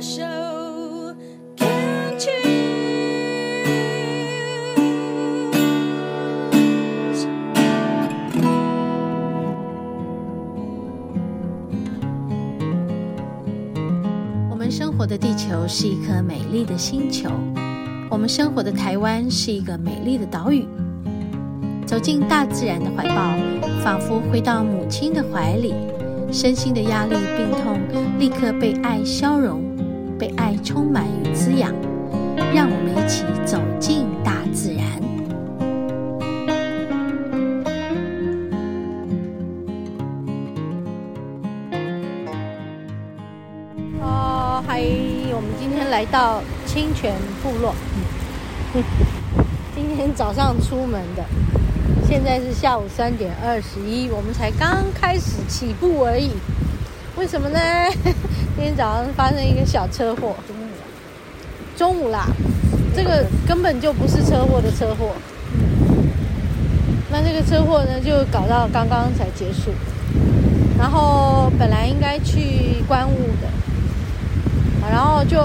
手，Can't you？我们生活的地球是一颗美丽的星球，我们生活的台湾是一个美丽的岛屿。走进大自然的怀抱，仿佛回到母亲的怀里，身心的压力、病痛立刻被爱消融，被爱充满与滋养。让我们一起走进大自然。哦，嗨，我们今天来到清泉部落。今天早上出门的。现在是下午三点二十一，我们才刚开始起步而已。为什么呢？今天早上发生一个小车祸。中午啦，这个根本就不是车祸的车祸。那这个车祸呢，就搞到刚刚才结束。然后本来应该去观雾的，然后就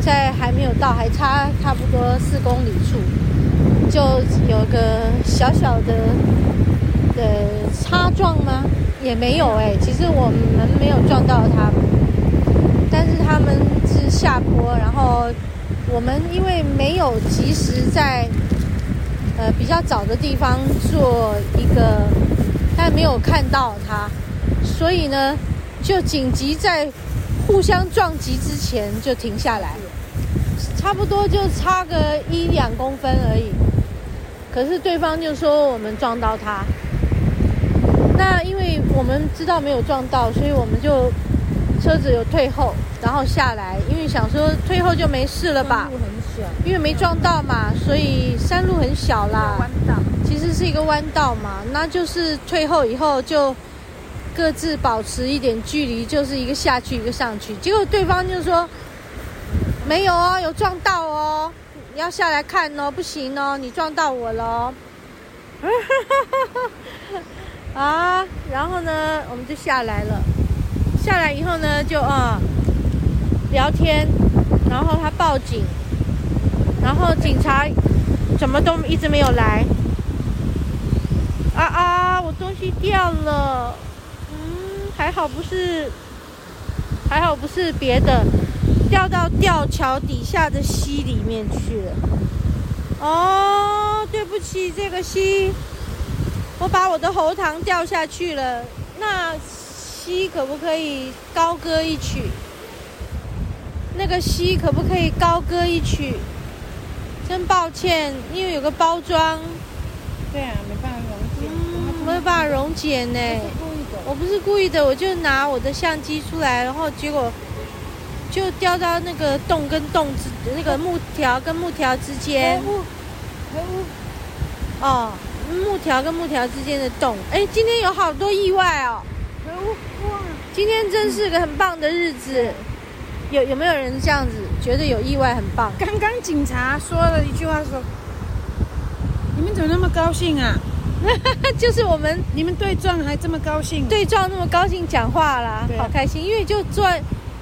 在还没有到，还差差不多四公里处。就有个小小的的擦撞吗？也没有哎、欸，其实我们没有撞到他们，但是他们是下坡，然后我们因为没有及时在呃比较早的地方做一个，但没有看到他，所以呢就紧急在互相撞击之前就停下来，差不多就差个一两公分而已。可是对方就说我们撞到他，那因为我们知道没有撞到，所以我们就车子有退后，然后下来，因为想说退后就没事了吧？路很小，因为没撞到嘛，所以山路很小啦。弯道，其实是一个弯道嘛，那就是退后以后就各自保持一点距离，就是一个下去一个上去。结果对方就说没有哦，有撞到哦。你要下来看哦，不行哦，你撞到我了，啊！然后呢，我们就下来了。下来以后呢，就啊、聊天，然后他报警，然后警察怎么都一直没有来。啊啊！我东西掉了，嗯，还好不是，还好不是别的。掉到吊桥底下的溪里面去了。哦，对不起，这个溪，我把我的喉糖掉下去了。那溪可不可以高歌一曲？那个溪可不可以高歌一曲？真抱歉，因为有个包装。对啊，没办法溶解。嗯，没有办法溶解呢。我不是故意的，我就拿我的相机出来，然后结果。就掉到那个洞跟洞之那个木条跟木条之间，哦，木条跟木条之间的洞。哎，今天有好多意外哦！今天真是个很棒的日子。有有没有人这样子觉得有意外很棒？刚刚警察说了一句话说：“你们怎么那么高兴啊？” 就是我们你们对撞还这么高兴，对撞那么高兴讲话啦，好开心，因为就坐。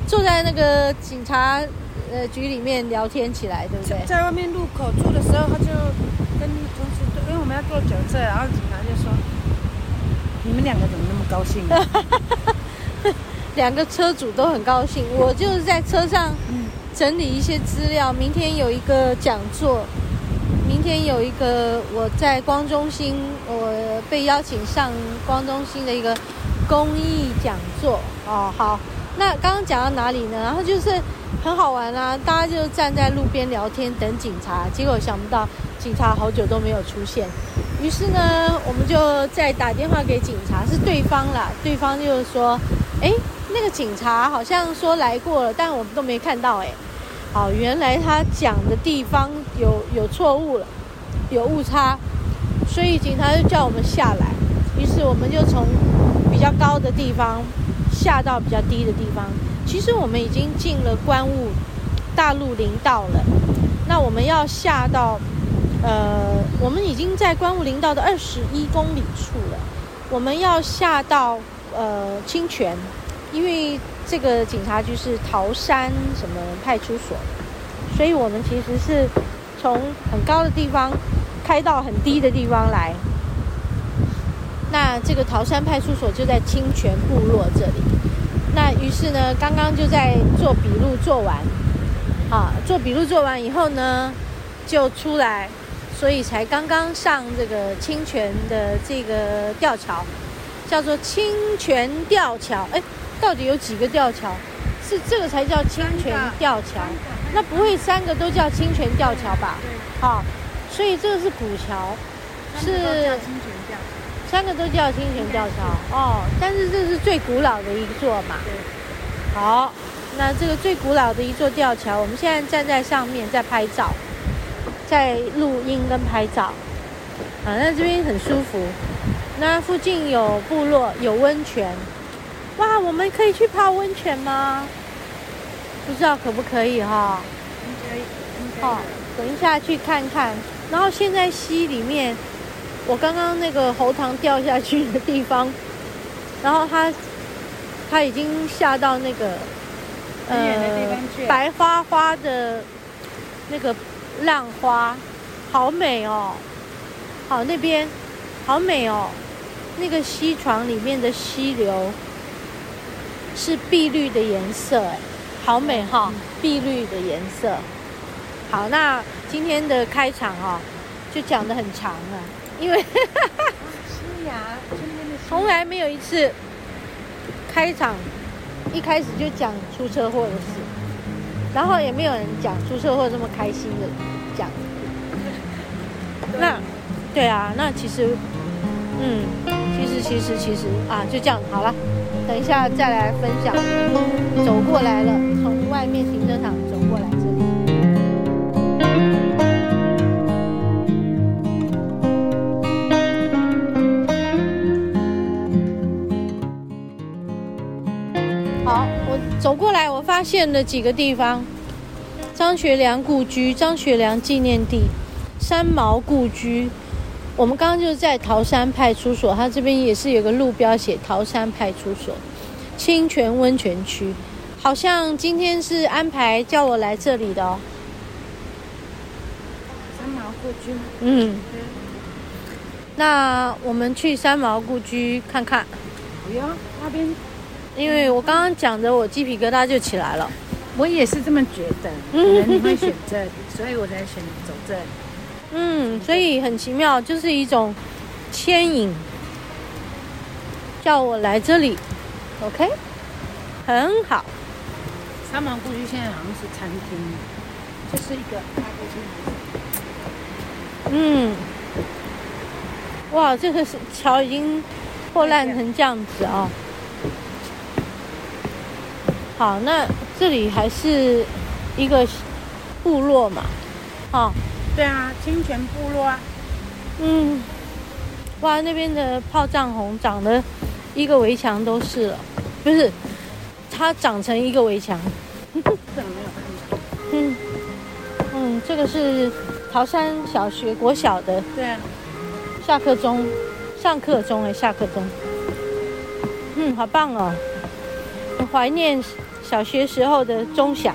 坐在那个警察呃局里面聊天起来，对不对？在外面路口住的时候，他就跟同事，因为我们要坐酒车，然后警察就说：“你们两个怎么那么高兴？” 两个车主都很高兴。我就是在车上整理一些资料，明天有一个讲座，明天有一个我在光中心，我被邀请上光中心的一个公益讲座。哦，好。那刚刚讲到哪里呢？然后就是很好玩啊，大家就站在路边聊天等警察，结果想不到警察好久都没有出现。于是呢，我们就再打电话给警察，是对方啦。对方就是说，哎，那个警察好像说来过了，但我们都没看到。哎，好，原来他讲的地方有有错误了，有误差，所以警察就叫我们下来。于是我们就从比较高的地方。下到比较低的地方，其实我们已经进了观雾大陆林道了。那我们要下到，呃，我们已经在观雾林道的二十一公里处了。我们要下到呃清泉，因为这个警察局是桃山什么派出所，所以我们其实是从很高的地方开到很低的地方来。那这个桃山派出所就在清泉部落这里。那于是呢，刚刚就在做笔录做完，啊，做笔录做完以后呢，就出来，所以才刚刚上这个清泉的这个吊桥，叫做清泉吊桥。哎，到底有几个吊桥？是这个才叫清泉吊桥？那不会三个都叫清泉吊桥吧？好，所以这个是古桥，是。三个都叫清泉吊桥哦，但是这是最古老的一座嘛。好，那这个最古老的一座吊桥，我们现在站在上面在拍照，在录音跟拍照。啊，那这边很舒服。那附近有部落，有温泉。哇，我们可以去泡温泉吗？不知道可不可以哈？可以，好，等一下去看看。然后现在溪里面。我刚刚那个喉糖掉下去的地方，然后它它已经下到那个呃白花花的那个浪花，好美哦！好，那边好美哦，那个溪床里面的溪流是碧绿的颜色，哎，好美哈，碧绿的颜色。好，那今天的开场哦，就讲的很长了。因为从来没有一次开场一开始就讲出车祸的事，然后也没有人讲出车祸这么开心的讲。那对啊，那其实嗯，其实其实其实啊，就这样好了。等一下再来分享。走过来了，从外面停车场走过来这里。走过来，我发现了几个地方：张学良故居、张学良纪念地、三毛故居。我们刚刚就是在桃山派出所，它这边也是有个路标写桃山派出所。清泉温泉区，好像今天是安排叫我来这里的哦。三毛故居。嗯。那我们去三毛故居看看。不要，那边。因为我刚刚讲的，我鸡皮疙瘩就起来了。我也是这么觉得，可能你会选这里，所以我才选走这里。嗯，所以很奇妙，就是一种牵引，叫我来这里。OK，很好。三毛故居现在好像是餐厅，就是一个咖啡厅。嗯，哇，这个是桥已经破烂成这样子啊、哦。好，那这里还是一个部落嘛？哦，对啊，清泉部落啊。嗯，哇，那边的炮仗红长得一个围墙都是了，不是？它长成一个围墙。这个没有。嗯嗯，这个是桃山小学国小的。对啊。下课钟，上课钟哎，下课钟。嗯，好棒哦，很怀念。小学时候的钟响，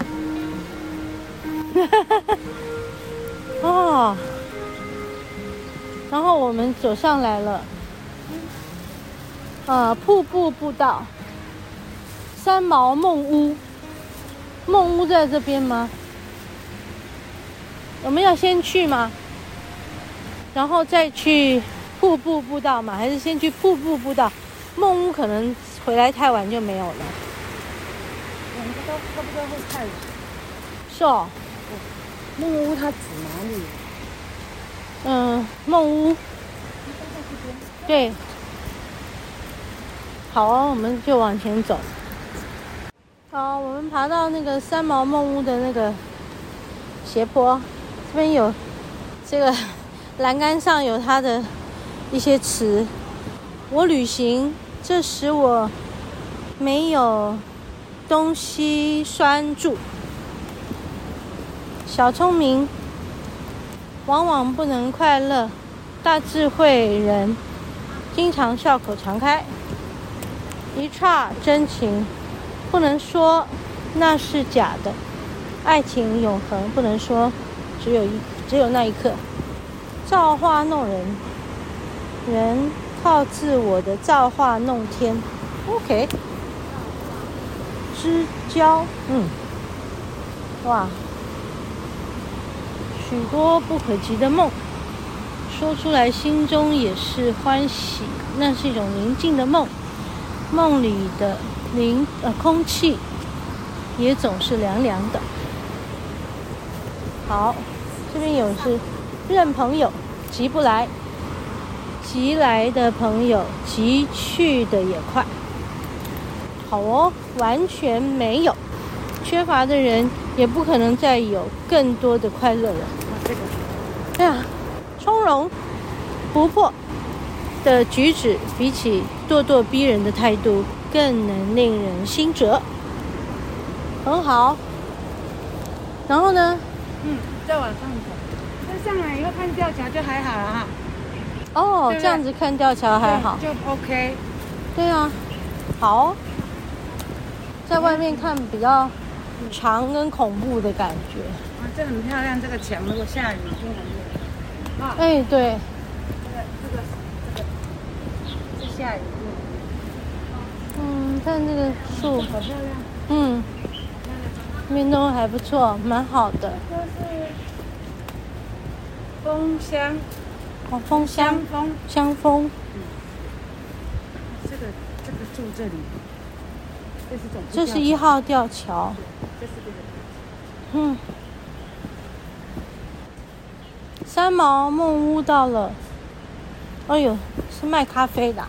哦，然后我们走上来了，呃，瀑布步道，三毛梦屋，梦屋在这边吗？我们要先去吗？然后再去瀑布步道吗？还是先去瀑布步道？梦屋可能回来太晚就没有了。都差不多会看，是哦。梦屋它指哪里？嗯，梦屋。对。好啊，我们就往前走。好，我们爬到那个三毛梦屋的那个斜坡，这边有这个栏杆上有它的一些词。我旅行，这使我没有。东西拴住，小聪明往往不能快乐，大智慧人经常笑口常开，一刹真情不能说那是假的；爱情永恒，不能说只有一只有那一刻。造化弄人，人靠自我的造化弄天。OK，知交，嗯，哇，许多不可及的梦，说出来心中也是欢喜。那是一种宁静的梦，梦里的灵呃空气也总是凉凉的。好，这边有是认朋友急不来，急来的朋友急去的也快。好哦，完全没有，缺乏的人也不可能再有更多的快乐了。这个，哎呀，从容不迫的举止，比起咄咄逼人的态度，更能令人心折。很好。然后呢？嗯，再往上走，再上来以后看吊桥就还好了哈。哦，对对这样子看吊桥还好。就 OK。对啊，好。在外面看比较长跟恐怖的感觉。啊，这很漂亮，这个墙如果下雨就很美。啊，哎，对。这个是这个。这下雨。嗯，看这个树，好漂亮。嗯，面都还不错，蛮好的。这是枫香。哦，枫香。风。香风。嗯。这个这个住这里。这是。一号吊桥。嗯。三毛梦屋到了。哎呦，是卖咖啡的。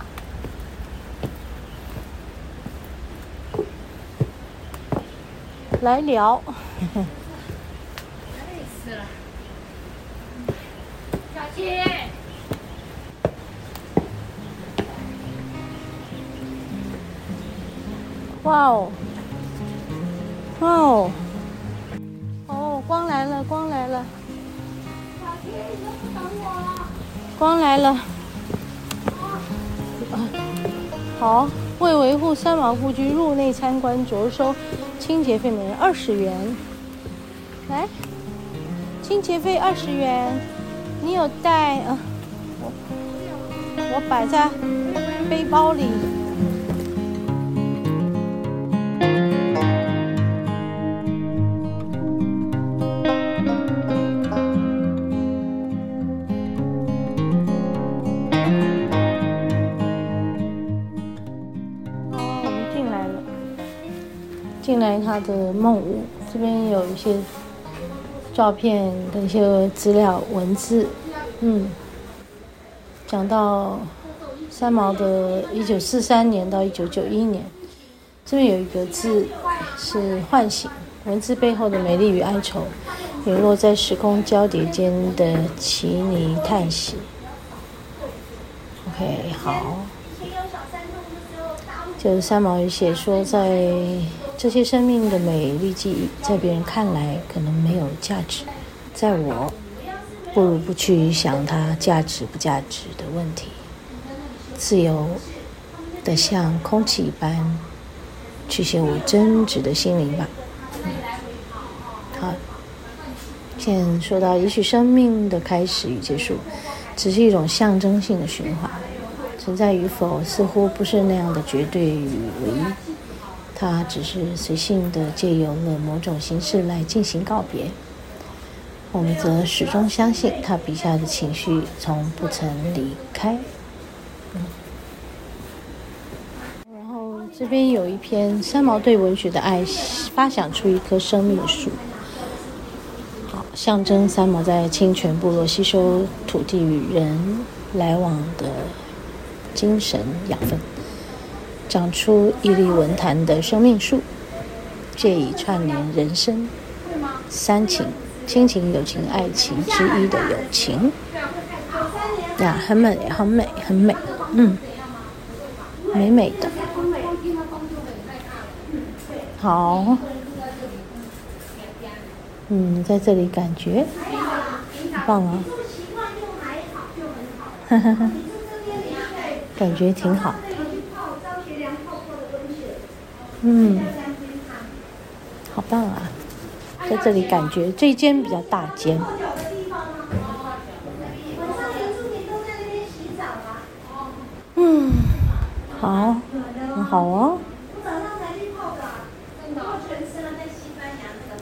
来聊，哇哦，哇哦，哦，光来了，光来了。你都不等我？光来了。啊，好，为维护三毛故居，入内参观着收。清洁费每人二十元，来，清洁费二十元，你有带啊？我我摆在背包里。进来他的梦屋，这边有一些照片跟一些资料文字，嗯，讲到三毛的一九四三年到一九九一年，这边有一个字是唤醒，文字背后的美丽与哀愁，陨落在时空交叠间的奇尼叹息。OK，好，就是三毛写说在。这些生命的美丽记忆，在别人看来可能没有价值，在我，不如不去想它价值不价值的问题，自由的像空气一般，去写我真挚的心灵吧。嗯，好，现在说到，也许生命的开始与结束，只是一种象征性的循环，存在与否似乎不是那样的绝对与唯一。他只是随性的借由了某种形式来进行告别，我们则始终相信他笔下的情绪从不曾离开。嗯。然后这边有一篇三毛对文学的爱，发想出一棵生命树，好，象征三毛在清泉部落吸收土地与人来往的精神养分。长出屹立文坛的生命树，借以串联人生。三情：亲情、友情、爱情之一的友情。呀，很美，很美，很美，嗯，美美的。好，嗯，在这里感觉。很棒啊，哈哈哈，感觉挺好。嗯。好棒啊！在这里感觉这一间比较大间。嗯，好，很好哦。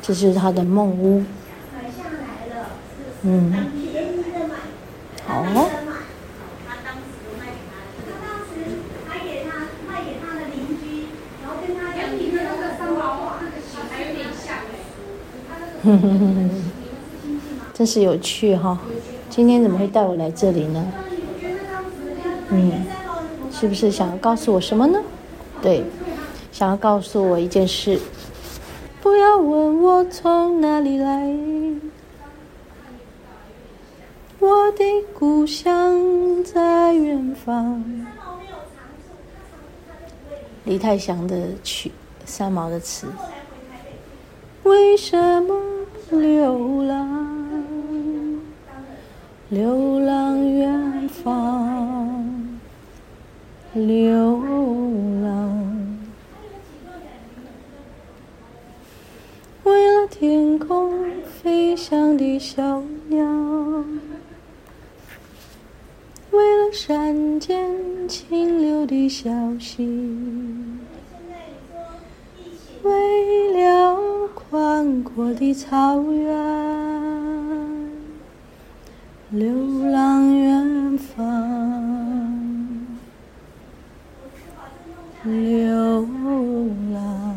这是他的梦屋。嗯，好。真是有趣哈！今天怎么会带我来这里呢？嗯，是不是想要告诉我什么呢？对，想要告诉我一件事。不要问我从哪里来，我的故乡在远方。李泰祥的曲，三毛的词。为什么流浪？流浪远方，流浪。为了天空飞翔的小鸟，为了山间清流的小溪，宽阔的草原，流浪远方，流浪。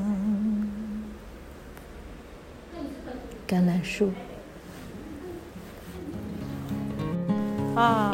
橄榄树。啊，